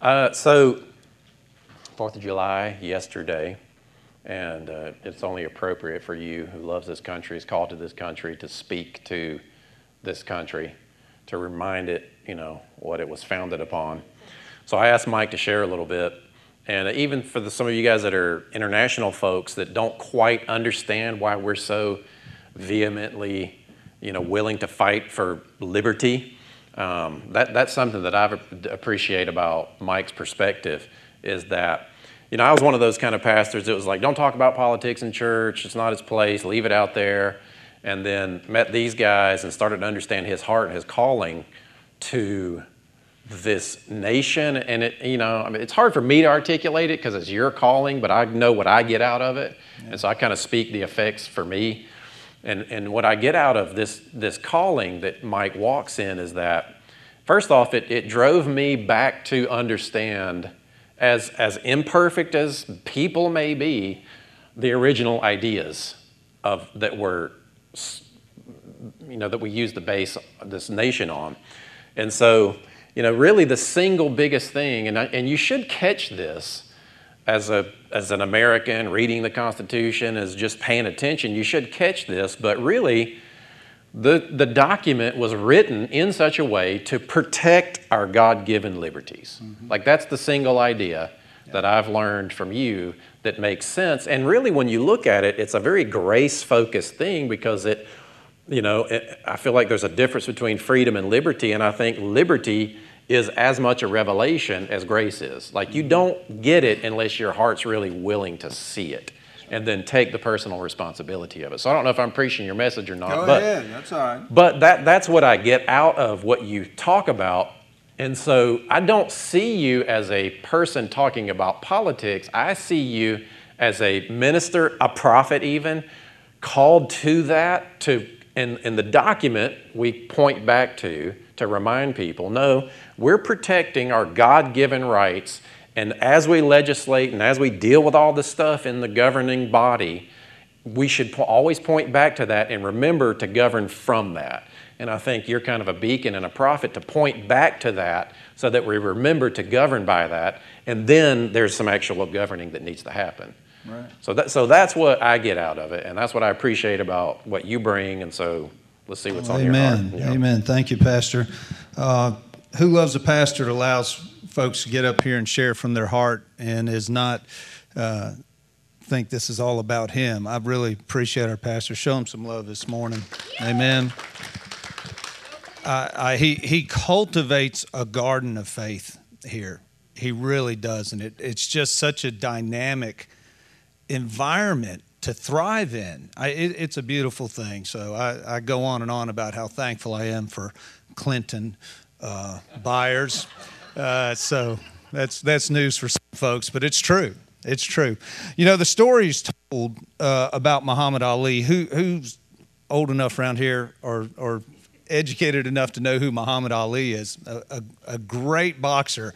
Uh, so, Fourth of July yesterday, and uh, it's only appropriate for you who loves this country, is called to this country to speak to this country, to remind it, you know, what it was founded upon. So I asked Mike to share a little bit, and even for the, some of you guys that are international folks that don't quite understand why we're so vehemently, you know, willing to fight for liberty. Um, that, that's something that I appreciate about Mike's perspective is that, you know, I was one of those kind of pastors that was like, don't talk about politics in church. It's not its place. Leave it out there. And then met these guys and started to understand his heart and his calling to this nation. And it, you know, I mean, it's hard for me to articulate it because it's your calling, but I know what I get out of it. Yeah. And so I kind of speak the effects for me. And, and what I get out of this, this calling that Mike walks in is that, first off, it, it drove me back to understand, as, as imperfect as people may be, the original ideas of, that were, you know, that we use to base this nation on. And so, you know, really the single biggest thing, and, I, and you should catch this as, a, as an American reading the Constitution, as just paying attention, you should catch this, but really, the, the document was written in such a way to protect our God given liberties. Mm-hmm. Like, that's the single idea yeah. that I've learned from you that makes sense. And really, when you look at it, it's a very grace focused thing because it, you know, it, I feel like there's a difference between freedom and liberty, and I think liberty is as much a revelation as grace is. Like you don't get it unless your heart's really willing to see it and then take the personal responsibility of it. So I don't know if I'm preaching your message or not. Go but, ahead, that's all right. But that, that's what I get out of what you talk about. And so I don't see you as a person talking about politics. I see you as a minister, a prophet even, called to that to in, in the document we point back to to remind people no, we're protecting our God given rights. And as we legislate and as we deal with all this stuff in the governing body, we should always point back to that and remember to govern from that. And I think you're kind of a beacon and a prophet to point back to that so that we remember to govern by that. And then there's some actual governing that needs to happen. Right. So, that, so that's what I get out of it. And that's what I appreciate about what you bring. And so let's see what's on Amen. your heart. Amen. Thank you, Pastor. Uh, Who Loves a Pastor that allows folks to get up here and share from their heart and is not uh, think this is all about him. I really appreciate our pastor. Show him some love this morning. Amen. I, I, he, he cultivates a garden of faith here. He really does. And it, it's just such a dynamic environment to thrive in. I, it, it's a beautiful thing. So I, I, go on and on about how thankful I am for Clinton uh, Byars. Uh, so that's that's news for some folks, but it's true. It's true. You know the stories told uh, about Muhammad Ali. Who who's old enough around here or or educated enough to know who Muhammad Ali is? A, a, a great boxer.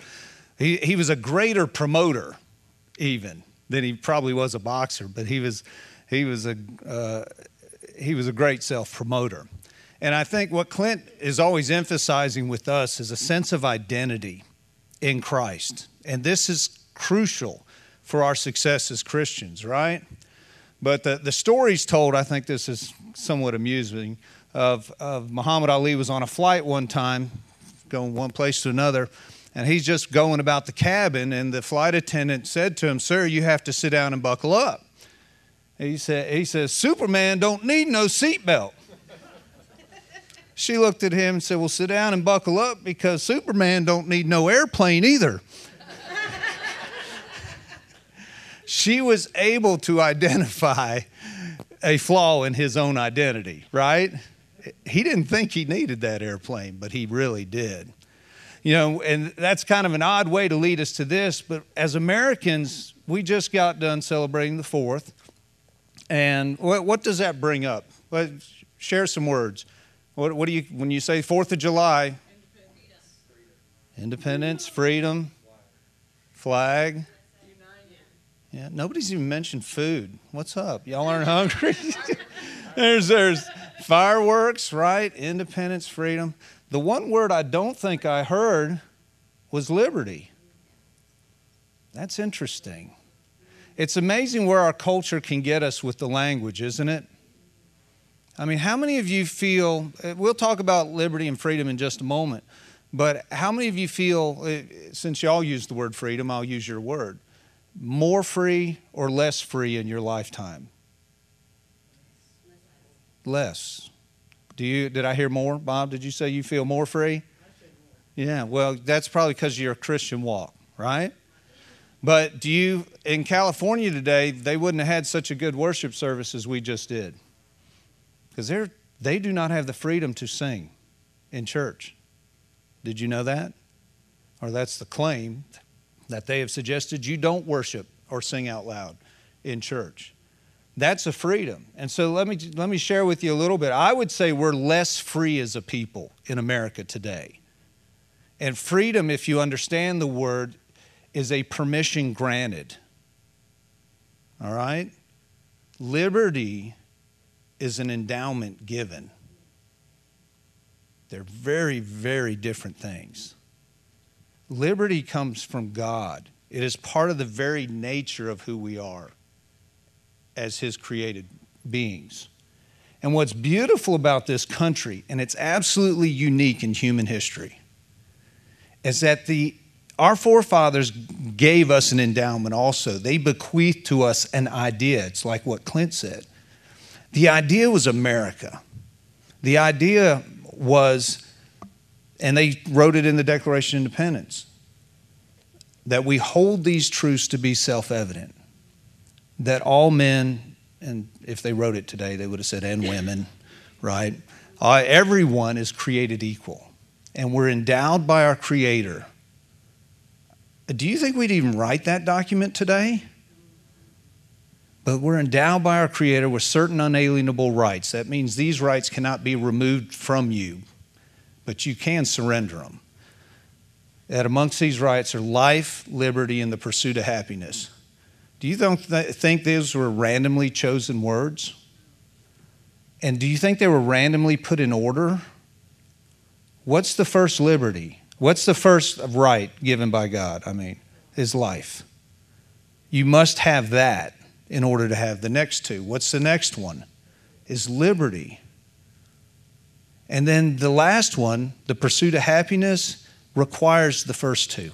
He he was a greater promoter, even than he probably was a boxer, but he was, he was a, uh, he was a great self promoter. And I think what Clint is always emphasizing with us is a sense of identity in Christ. And this is crucial for our success as Christians, right? But the, the stories told, I think this is somewhat amusing, of, of Muhammad Ali was on a flight one time, going one place to another, and he's just going about the cabin, and the flight attendant said to him, Sir, you have to sit down and buckle up. He, said, he says, Superman don't need no seatbelt. she looked at him and said, Well, sit down and buckle up because Superman don't need no airplane either. she was able to identify a flaw in his own identity, right? He didn't think he needed that airplane, but he really did. You know, and that's kind of an odd way to lead us to this, but as Americans, we just got done celebrating the 4th. And what, what does that bring up? Well, share some words. What, what do you, when you say 4th of July? Independence, freedom, flag. Yeah, nobody's even mentioned food. What's up? Y'all aren't hungry? there's there's fireworks, right? Independence, freedom. The one word I don't think I heard was liberty. That's interesting. It's amazing where our culture can get us with the language, isn't it? I mean, how many of you feel, uh, we'll talk about liberty and freedom in just a moment, but how many of you feel, uh, since y'all use the word freedom, I'll use your word, more free or less free in your lifetime? Less. Do you, did I hear more? Bob, did you say you feel more free? Yeah, well, that's probably because of your Christian walk, right? But do you, in California today, they wouldn't have had such a good worship service as we just did. Because they're, they do not have the freedom to sing in church. Did you know that? Or that's the claim that they have suggested you don't worship or sing out loud in church. That's a freedom. And so let me, let me share with you a little bit. I would say we're less free as a people in America today. And freedom, if you understand the word, is a permission granted. All right? Liberty is an endowment given. They're very, very different things. Liberty comes from God, it is part of the very nature of who we are as His created beings. And what's beautiful about this country, and it's absolutely unique in human history, is that the our forefathers gave us an endowment also. They bequeathed to us an idea. It's like what Clint said. The idea was America. The idea was, and they wrote it in the Declaration of Independence, that we hold these truths to be self evident. That all men, and if they wrote it today, they would have said, and women, right? Uh, everyone is created equal. And we're endowed by our Creator. Do you think we'd even write that document today? But we're endowed by our Creator with certain unalienable rights. That means these rights cannot be removed from you, but you can surrender them. That amongst these rights are life, liberty, and the pursuit of happiness. Do you think those were randomly chosen words? And do you think they were randomly put in order? What's the first liberty? What's the first right given by God? I mean, is life. You must have that in order to have the next two. What's the next one? Is liberty. And then the last one, the pursuit of happiness, requires the first two,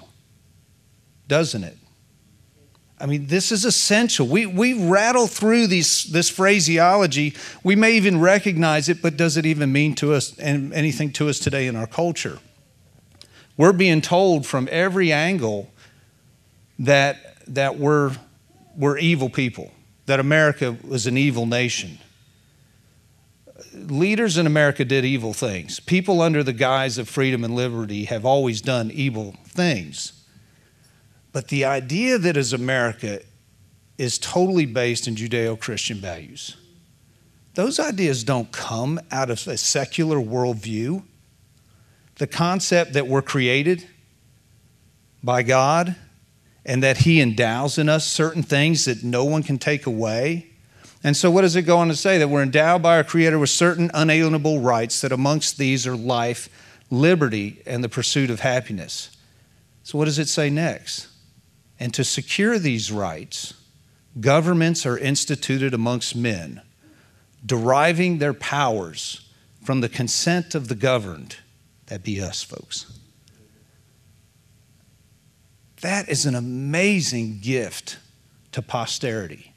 doesn't it? I mean, this is essential. We, we rattle through these, this phraseology. We may even recognize it, but does it even mean to us and anything to us today in our culture? We're being told from every angle that, that we're were evil people, that America was an evil nation. Leaders in America did evil things. People under the guise of freedom and liberty have always done evil things. But the idea that as America is totally based in Judeo Christian values, those ideas don't come out of a secular worldview. The concept that we're created by God and that He endows in us certain things that no one can take away. And so, what does it go on to say? That we're endowed by our Creator with certain unalienable rights, that amongst these are life, liberty, and the pursuit of happiness. So, what does it say next? And to secure these rights, governments are instituted amongst men, deriving their powers from the consent of the governed. That be us, folks. That is an amazing gift to posterity.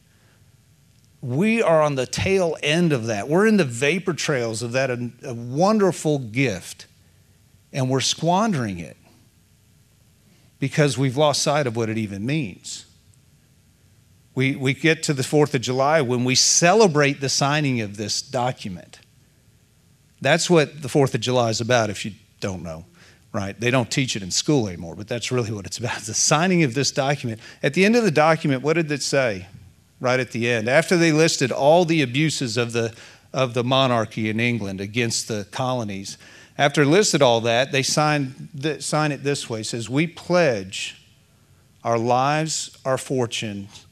We are on the tail end of that. We're in the vapor trails of that a, a wonderful gift, and we're squandering it because we've lost sight of what it even means. We, we get to the 4th of July when we celebrate the signing of this document. That's what the 4th of July is about, if you don't know right? They don't teach it in school anymore, but that's really what it's about. The signing of this document. At the end of the document, what did it say? Right at the end, after they listed all the abuses of the of the monarchy in England against the colonies, after listed all that, they signed sign it this way: it says, "We pledge our lives, our fortunes."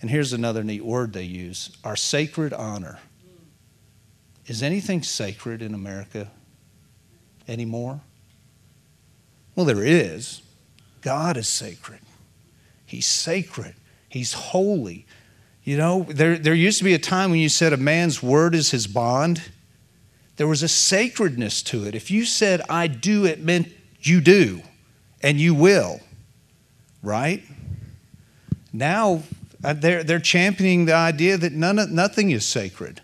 And here's another neat word they use: our sacred honor. Is anything sacred in America anymore? Well, there is. God is sacred. He's sacred. He's holy. You know, there, there used to be a time when you said a man's word is his bond. There was a sacredness to it. If you said, I do, it meant you do and you will, right? Now uh, they're, they're championing the idea that none nothing is sacred.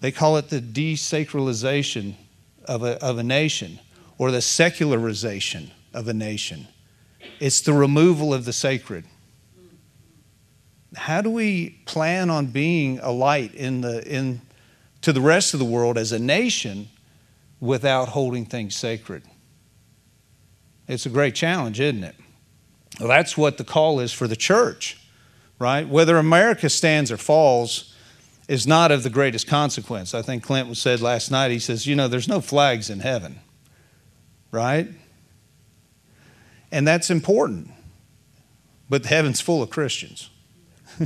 They call it the desacralization of a, of a nation or the secularization of a nation. It's the removal of the sacred. How do we plan on being a light in the, in, to the rest of the world as a nation without holding things sacred? It's a great challenge, isn't it? Well, that's what the call is for the church, right? Whether America stands or falls is not of the greatest consequence. I think Clint said last night, he says, you know, there's no flags in heaven, right? And that's important. But heaven's full of Christians.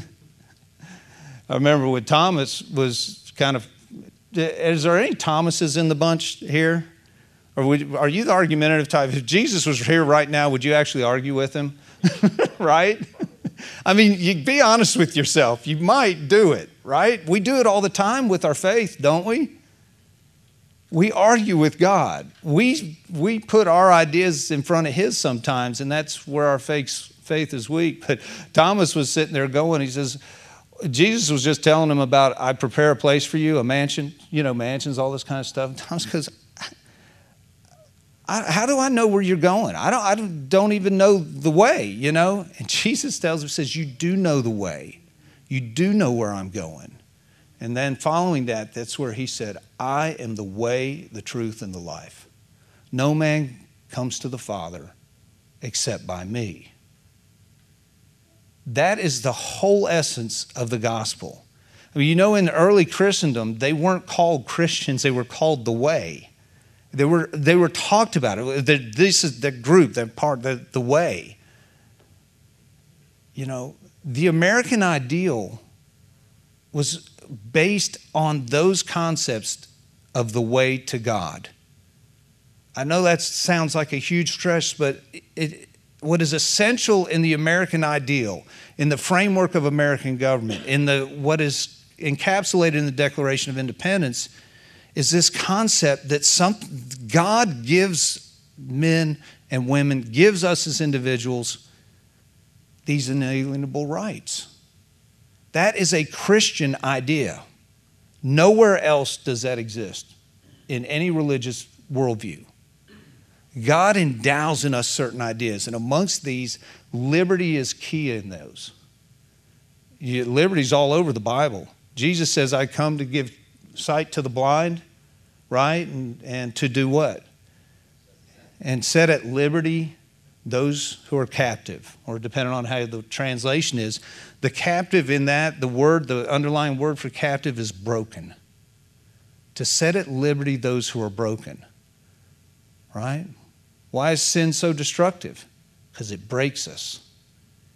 I remember when Thomas was kind of, is there any Thomases in the bunch here? Or would, are you the argumentative type? If Jesus was here right now, would you actually argue with him? right? I mean, you be honest with yourself. You might do it, right? We do it all the time with our faith, don't we? We argue with God. We, we put our ideas in front of His sometimes, and that's where our faith, faith is weak. But Thomas was sitting there going, he says, Jesus was just telling him about, I prepare a place for you, a mansion, you know, mansions, all this kind of stuff. Thomas goes, how do I know where you're going? I don't, I don't even know the way, you know? And Jesus tells him, says, You do know the way. You do know where I'm going. And then following that, that's where he said, I am the way, the truth, and the life. No man comes to the Father except by me. That is the whole essence of the gospel. I mean, you know, in early Christendom, they weren't called Christians, they were called the way. They were, they were talked about. It. This is the group, that part, the, the way. You know, the American ideal was based on those concepts of the way to God. I know that sounds like a huge stretch, but it, what is essential in the American ideal, in the framework of American government, in the, what is encapsulated in the Declaration of Independence, is this concept that some, God gives men and women, gives us as individuals these inalienable rights. That is a Christian idea. Nowhere else does that exist in any religious worldview. God endows in us certain ideas, and amongst these, liberty is key in those. Liberty is all over the Bible. Jesus says, I come to give sight to the blind, right? And, and to do what? And set at liberty those who are captive, or depending on how the translation is, the captive in that, the word, the underlying word for captive is broken. To set at liberty those who are broken, right? Why is sin so destructive? Because it breaks us.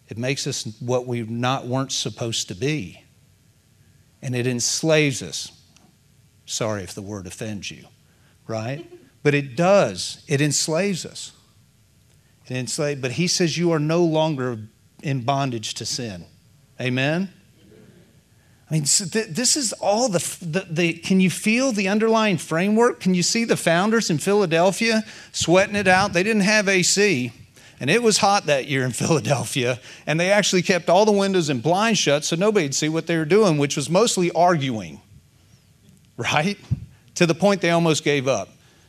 It makes us what we not weren't supposed to be. And it enslaves us. Sorry if the word offends you, right? But it does. It enslaves us. It enslaves, but he says you are no longer in bondage to sin. Amen? I mean, this is all the, the, the, Can you feel the underlying framework? Can you see the founders in Philadelphia sweating it out? They didn't have AC, and it was hot that year in Philadelphia, and they actually kept all the windows and blinds shut so nobody'd see what they were doing, which was mostly arguing right? To the point they almost gave up.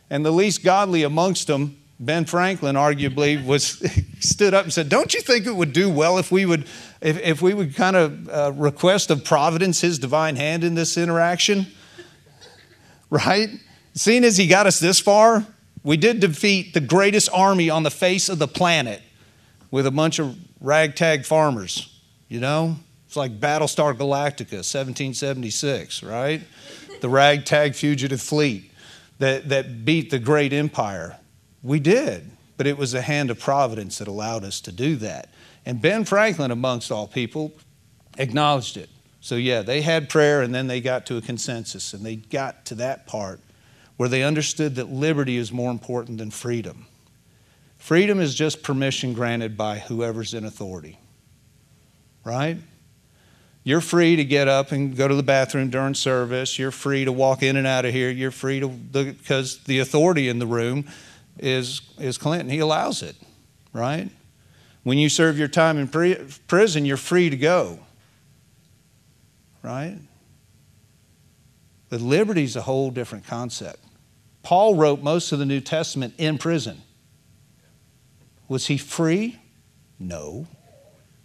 And the least godly amongst them, Ben Franklin arguably was stood up and said, "Don't you think it would do well if we would if, if we would kind of uh, request of Providence his divine hand in this interaction?" right? Seeing as he got us this far, we did defeat the greatest army on the face of the planet with a bunch of ragtag farmers, you know? It's like Battlestar Galactica, 1776, right? the ragtag fugitive fleet that, that beat the great empire. We did, but it was the hand of providence that allowed us to do that. And Ben Franklin, amongst all people, acknowledged it. So, yeah, they had prayer and then they got to a consensus and they got to that part where they understood that liberty is more important than freedom. Freedom is just permission granted by whoever's in authority. right? You're free to get up and go to the bathroom during service. You're free to walk in and out of here. You're free to, because the authority in the room is, is Clinton. He allows it, right? When you serve your time in pre- prison, you're free to go, right? But liberty is a whole different concept. Paul wrote most of the New Testament in prison. Was he free? No.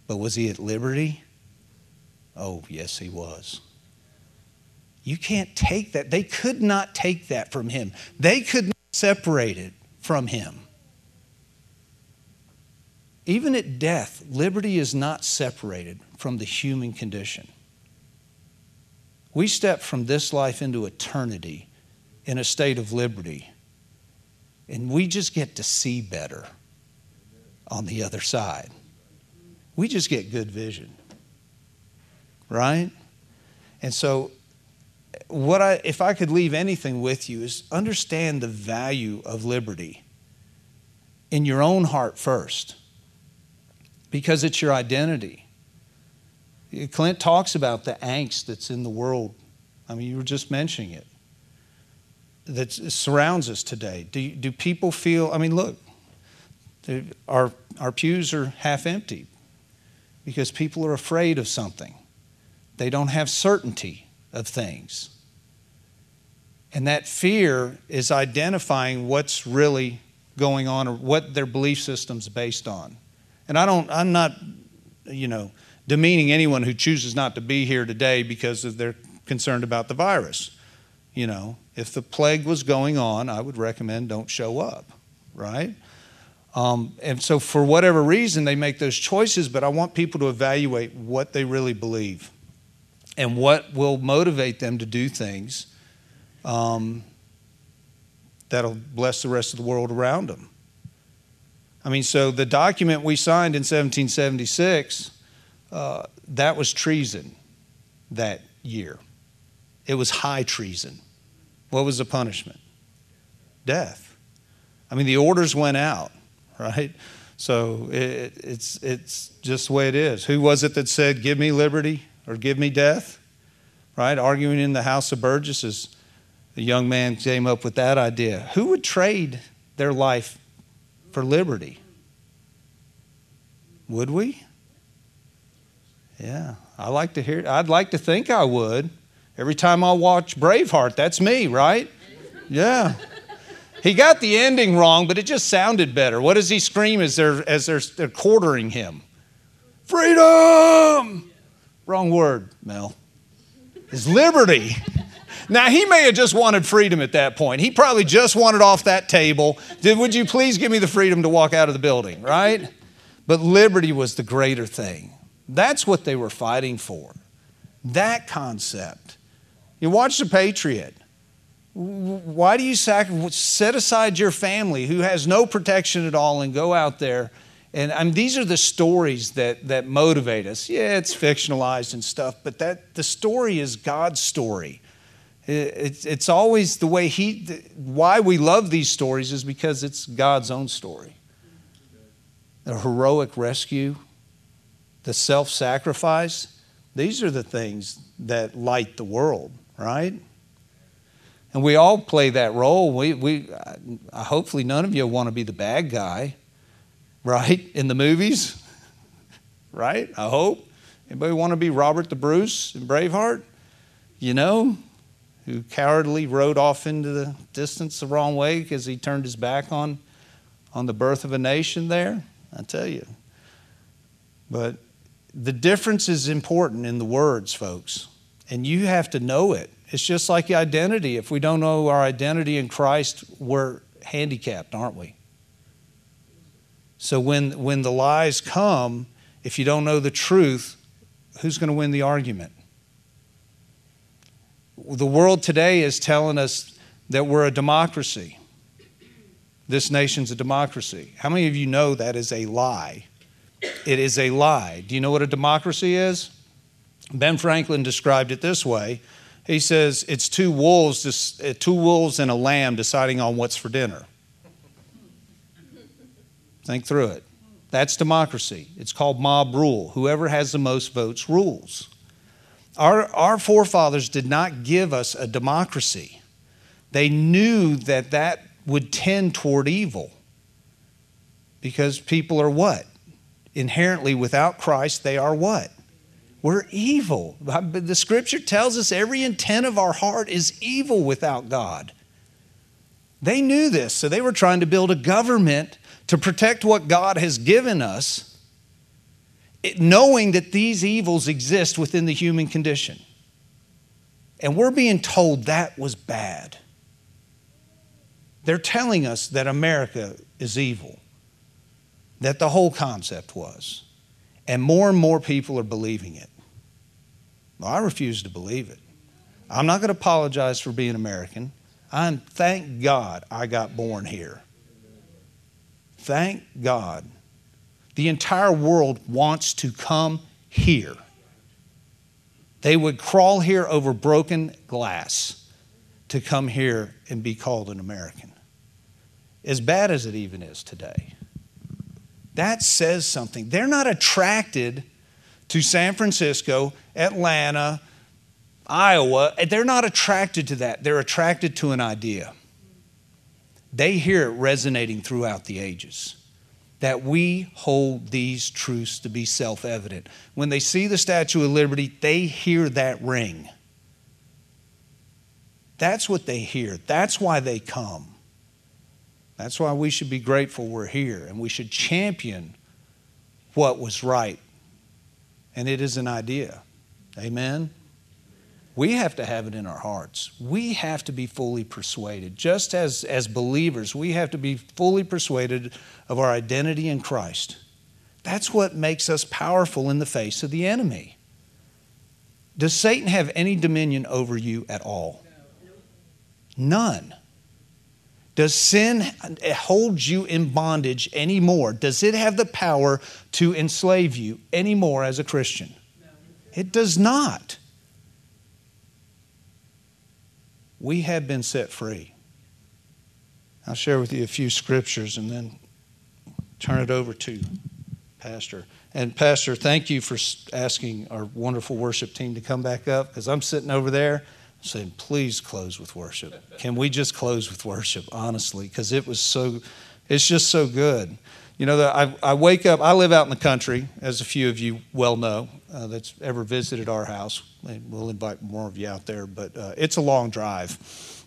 But was he at liberty? Oh, yes, he was. You can't take that. They could not take that from him, they could not separate it from him. Even at death, liberty is not separated from the human condition. We step from this life into eternity in a state of liberty, and we just get to see better on the other side. We just get good vision. Right? And so what I if I could leave anything with you is understand the value of liberty in your own heart first. Because it's your identity. Clint talks about the angst that's in the world. I mean, you were just mentioning it. That surrounds us today. Do, do people feel, I mean, look, our, our pews are half empty because people are afraid of something. They don't have certainty of things. And that fear is identifying what's really going on or what their belief system's based on. And I don't, I'm not, you know, demeaning anyone who chooses not to be here today because they're concerned about the virus. You know, if the plague was going on, I would recommend don't show up, right? Um, and so, for whatever reason, they make those choices, but I want people to evaluate what they really believe and what will motivate them to do things um, that'll bless the rest of the world around them. I mean, so the document we signed in 1776, uh, that was treason that year. It was high treason. What was the punishment? Death. I mean, the orders went out right? So it, it's, it's just the way it is. Who was it that said, Give me liberty or give me death? Right? Arguing in the House of Burgesses, the young man came up with that idea. Who would trade their life for liberty? Would we? Yeah, I like to hear. I'd like to think I would. Every time I watch Braveheart, that's me, right? Yeah. He got the ending wrong, but it just sounded better. What does he scream as they're, as they're, they're quartering him? Freedom! Wrong word, Mel. Is liberty. Now, he may have just wanted freedom at that point. He probably just wanted off that table. Did, would you please give me the freedom to walk out of the building, right? But liberty was the greater thing. That's what they were fighting for. That concept. You watch The Patriot. Why do you sac- set aside your family who has no protection at all and go out there? And I mean, these are the stories that, that motivate us. Yeah, it's fictionalized and stuff, but that the story is God's story. It's, always the way He, why we love these stories is because it's God's own story. The heroic rescue, the self sacrifice, these are the things that light the world, right? And we all play that role. We, we, hopefully, none of you want to be the bad guy, right? In the movies, right? I hope. Anybody want to be Robert the Bruce in Braveheart? You know, who cowardly rode off into the distance the wrong way because he turned his back on, on the birth of a nation there? I tell you. But the difference is important in the words, folks, and you have to know it. It's just like identity. If we don't know our identity in Christ, we're handicapped, aren't we? So when, when the lies come, if you don't know the truth, who's going to win the argument? The world today is telling us that we're a democracy. This nation's a democracy. How many of you know that is a lie? It is a lie. Do you know what a democracy is? Ben Franklin described it this way he says it's two wolves, uh, two wolves and a lamb deciding on what's for dinner. Think through it. That's democracy. It's called mob rule. Whoever has the most votes rules. Our, our forefathers did not give us a democracy. They knew that that would tend toward evil because people are what? Inherently, without Christ, they are what? We're evil. The scripture tells us every intent of our heart is evil without God. They knew this, so they were trying to build a government to protect what God has given us, knowing that these evils exist within the human condition. And we're being told that was bad. They're telling us that America is evil, that the whole concept was. And more and more people are believing it. Well, I refuse to believe it. I'm not going to apologize for being American. I'm thank God I got born here. Thank God. The entire world wants to come here. They would crawl here over broken glass to come here and be called an American. As bad as it even is today. That says something. They're not attracted to San Francisco, Atlanta, Iowa, they're not attracted to that. They're attracted to an idea. They hear it resonating throughout the ages that we hold these truths to be self evident. When they see the Statue of Liberty, they hear that ring. That's what they hear. That's why they come. That's why we should be grateful we're here and we should champion what was right. And it is an idea. Amen? We have to have it in our hearts. We have to be fully persuaded. Just as, as believers, we have to be fully persuaded of our identity in Christ. That's what makes us powerful in the face of the enemy. Does Satan have any dominion over you at all? None. Does sin hold you in bondage anymore? Does it have the power to enslave you anymore as a Christian? It does not. We have been set free. I'll share with you a few scriptures and then turn it over to Pastor. And Pastor, thank you for asking our wonderful worship team to come back up because I'm sitting over there saying, please close with worship. Can we just close with worship, honestly? Because it was so, it's just so good. You know, I, I wake up, I live out in the country, as a few of you well know uh, that's ever visited our house. And We'll invite more of you out there, but uh, it's a long drive,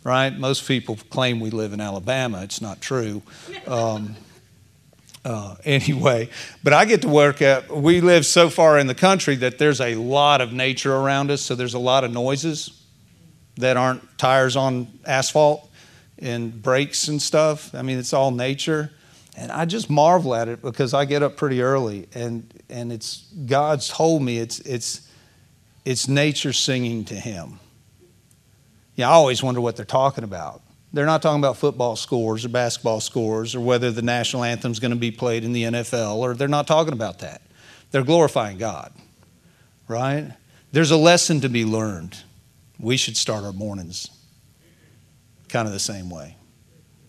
right? Most people claim we live in Alabama. It's not true. Um, uh, anyway, but I get to work at, we live so far in the country that there's a lot of nature around us, so there's a lot of noises that aren't tires on asphalt and brakes and stuff. I mean, it's all nature. And I just marvel at it because I get up pretty early and, and it's God's told me it's, it's, it's nature singing to Him. Yeah, I always wonder what they're talking about. They're not talking about football scores or basketball scores or whether the national anthem is going to be played in the NFL, or they're not talking about that. They're glorifying God, right? There's a lesson to be learned. We should start our mornings kind of the same way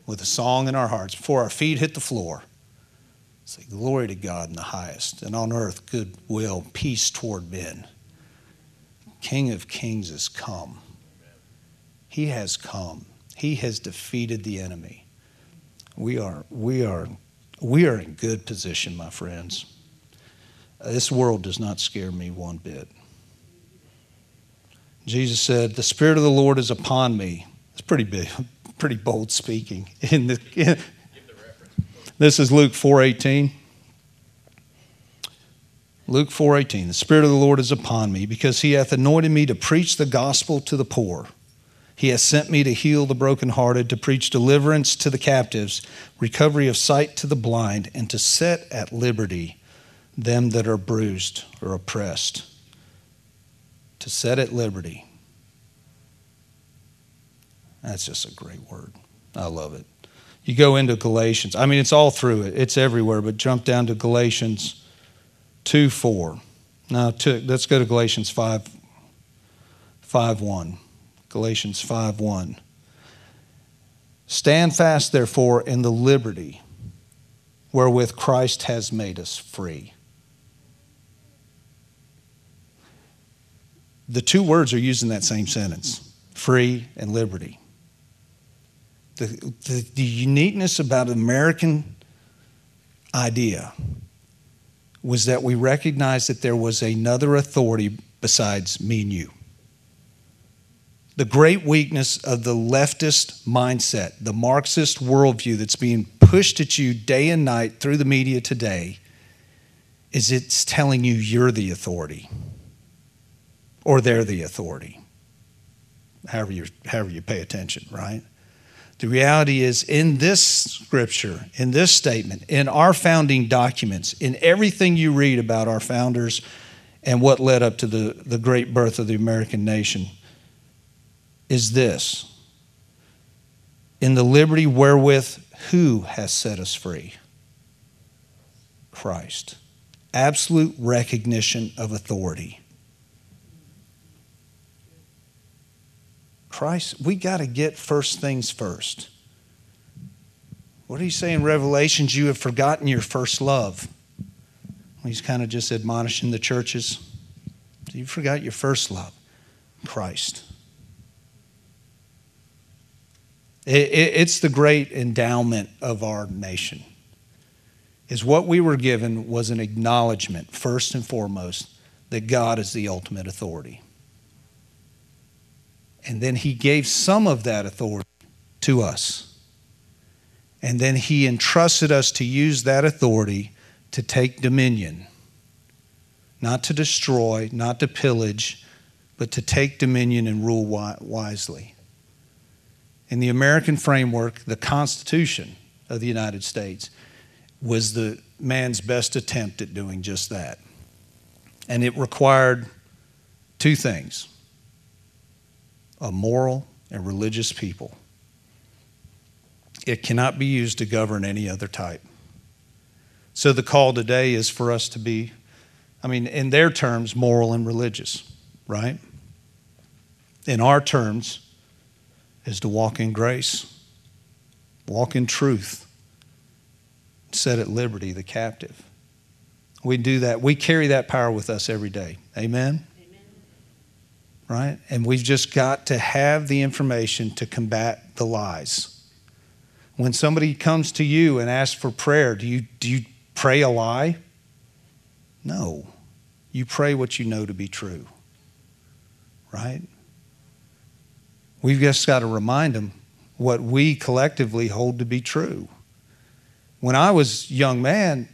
with a song in our hearts before our feet hit the floor. Say, Glory to God in the highest, and on earth, goodwill, peace toward men. King of kings has come. He has come. He has defeated the enemy. We are, we are, we are in good position, my friends. This world does not scare me one bit. Jesus said, The Spirit of the Lord is upon me. It's pretty big, pretty bold speaking. In the, in, this is Luke 4:18. Luke 4:18 The spirit of the Lord is upon me because he hath anointed me to preach the gospel to the poor. He has sent me to heal the brokenhearted, to preach deliverance to the captives, recovery of sight to the blind, and to set at liberty them that are bruised or oppressed. To set at liberty. That's just a great word. I love it. You go into Galatians. I mean, it's all through it, it's everywhere, but jump down to Galatians 2 4. Now, to, let's go to Galatians 5, 5 1. Galatians 5 1. Stand fast, therefore, in the liberty wherewith Christ has made us free. The two words are used in that same sentence free and liberty. The, the, the uniqueness about American idea was that we recognized that there was another authority besides me and you. The great weakness of the leftist mindset, the Marxist worldview that's being pushed at you day and night through the media today, is it's telling you you're the authority or they're the authority. However you, however you pay attention, right? The reality is, in this scripture, in this statement, in our founding documents, in everything you read about our founders and what led up to the, the great birth of the American nation, is this In the liberty wherewith who has set us free? Christ. Absolute recognition of authority. Christ, we got to get first things first. What do you say in Revelations? You have forgotten your first love. He's kind of just admonishing the churches. You forgot your first love, Christ. it's the great endowment of our nation. Is what we were given was an acknowledgement, first and foremost, that God is the ultimate authority. And then he gave some of that authority to us. And then he entrusted us to use that authority to take dominion, not to destroy, not to pillage, but to take dominion and rule wisely. In the American framework, the Constitution of the United States was the man's best attempt at doing just that. And it required two things a moral and religious people. It cannot be used to govern any other type. So the call today is for us to be, I mean, in their terms, moral and religious, right? In our terms, is to walk in grace, walk in truth, set at liberty the captive. We do that. We carry that power with us every day. Amen? Right? And we've just got to have the information to combat the lies. When somebody comes to you and asks for prayer, do you, do you pray a lie? No. You pray what you know to be true, right? We've just got to remind them what we collectively hold to be true. When I was young man,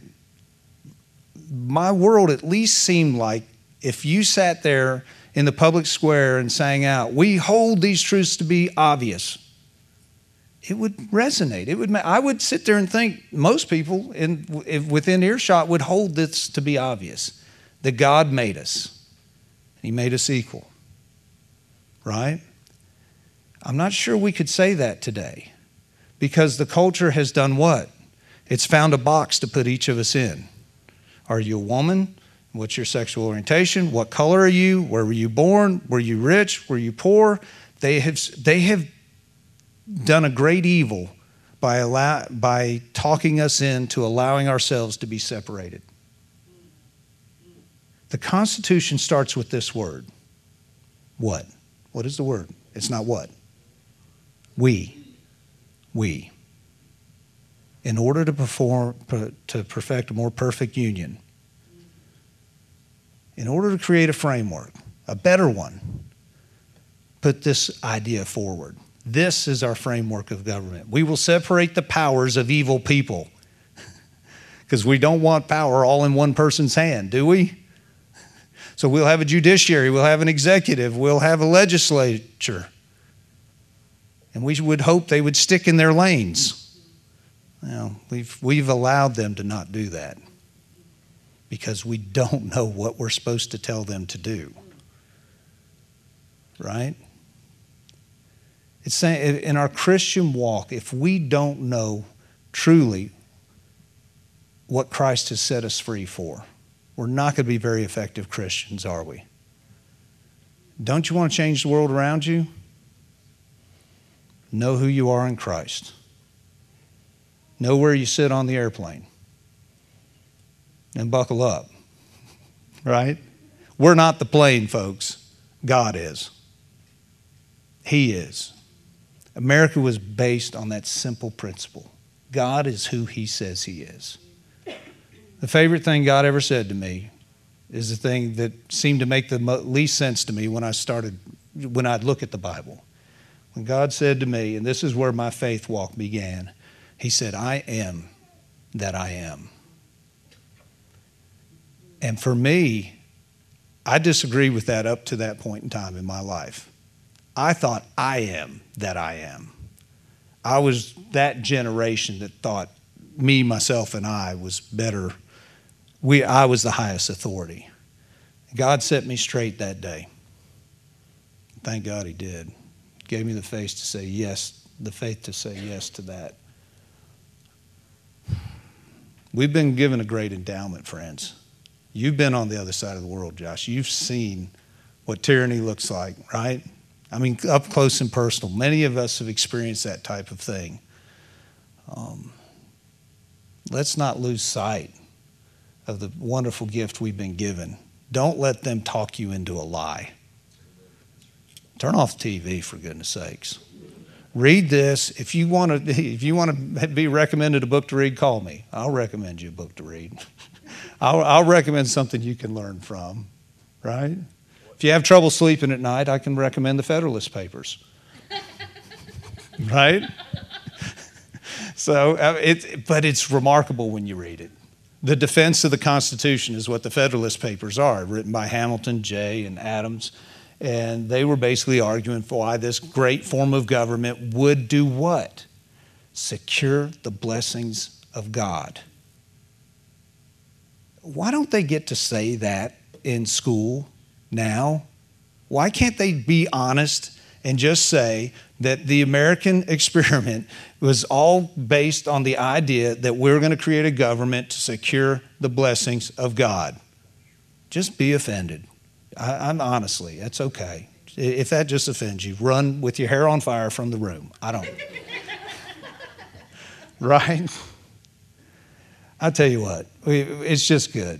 my world at least seemed like if you sat there in the public square and sang out, We hold these truths to be obvious, it would resonate. It would. I would sit there and think most people in, within earshot would hold this to be obvious that God made us, He made us equal. Right? I'm not sure we could say that today because the culture has done what? It's found a box to put each of us in. Are you a woman? What's your sexual orientation? What color are you? Where were you born? Were you rich? Were you poor? They have, they have done a great evil by, allow, by talking us into allowing ourselves to be separated. The Constitution starts with this word. What? What is the word? It's not what. We. We. In order to perform to perfect a more perfect union, in order to create a framework, a better one, put this idea forward. This is our framework of government. We will separate the powers of evil people because we don't want power all in one person's hand, do we? So we'll have a judiciary, we'll have an executive, we'll have a legislature. And we would hope they would stick in their lanes. Well, we've, we've allowed them to not do that because we don't know what we're supposed to tell them to do. Right? It's saying in our Christian walk, if we don't know truly what Christ has set us free for, we're not going to be very effective Christians, are we? Don't you want to change the world around you? Know who you are in Christ. Know where you sit on the airplane. And buckle up. Right? We're not the plane, folks. God is. He is. America was based on that simple principle God is who He says He is. The favorite thing God ever said to me is the thing that seemed to make the least sense to me when I started, when I'd look at the Bible. When God said to me, and this is where my faith walk began, He said, I am that I am. And for me, I disagree with that up to that point in time in my life. I thought I am that I am. I was that generation that thought me, myself, and I was better. We, I was the highest authority. God set me straight that day. Thank God He did. Gave me the faith to say yes, the faith to say yes to that. We've been given a great endowment, friends. You've been on the other side of the world, Josh. You've seen what tyranny looks like, right? I mean, up close and personal. Many of us have experienced that type of thing. Um, let's not lose sight of the wonderful gift we've been given. Don't let them talk you into a lie. Turn off TV, for goodness sakes. Read this. If you want to, if you want to be recommended a book to read, call me. I'll recommend you a book to read. I'll, I'll recommend something you can learn from, right? If you have trouble sleeping at night, I can recommend the Federalist Papers. right? so, uh, it, but it's remarkable when you read it. The defense of the Constitution is what the Federalist Papers are, written by Hamilton, Jay, and Adams. And they were basically arguing for why this great form of government would do what? Secure the blessings of God. Why don't they get to say that in school now? Why can't they be honest and just say that the American experiment was all based on the idea that we're going to create a government to secure the blessings of God? Just be offended. I, am honestly, that's okay. If that just offends you, run with your hair on fire from the room. I don't. right? I tell you what, it's just good.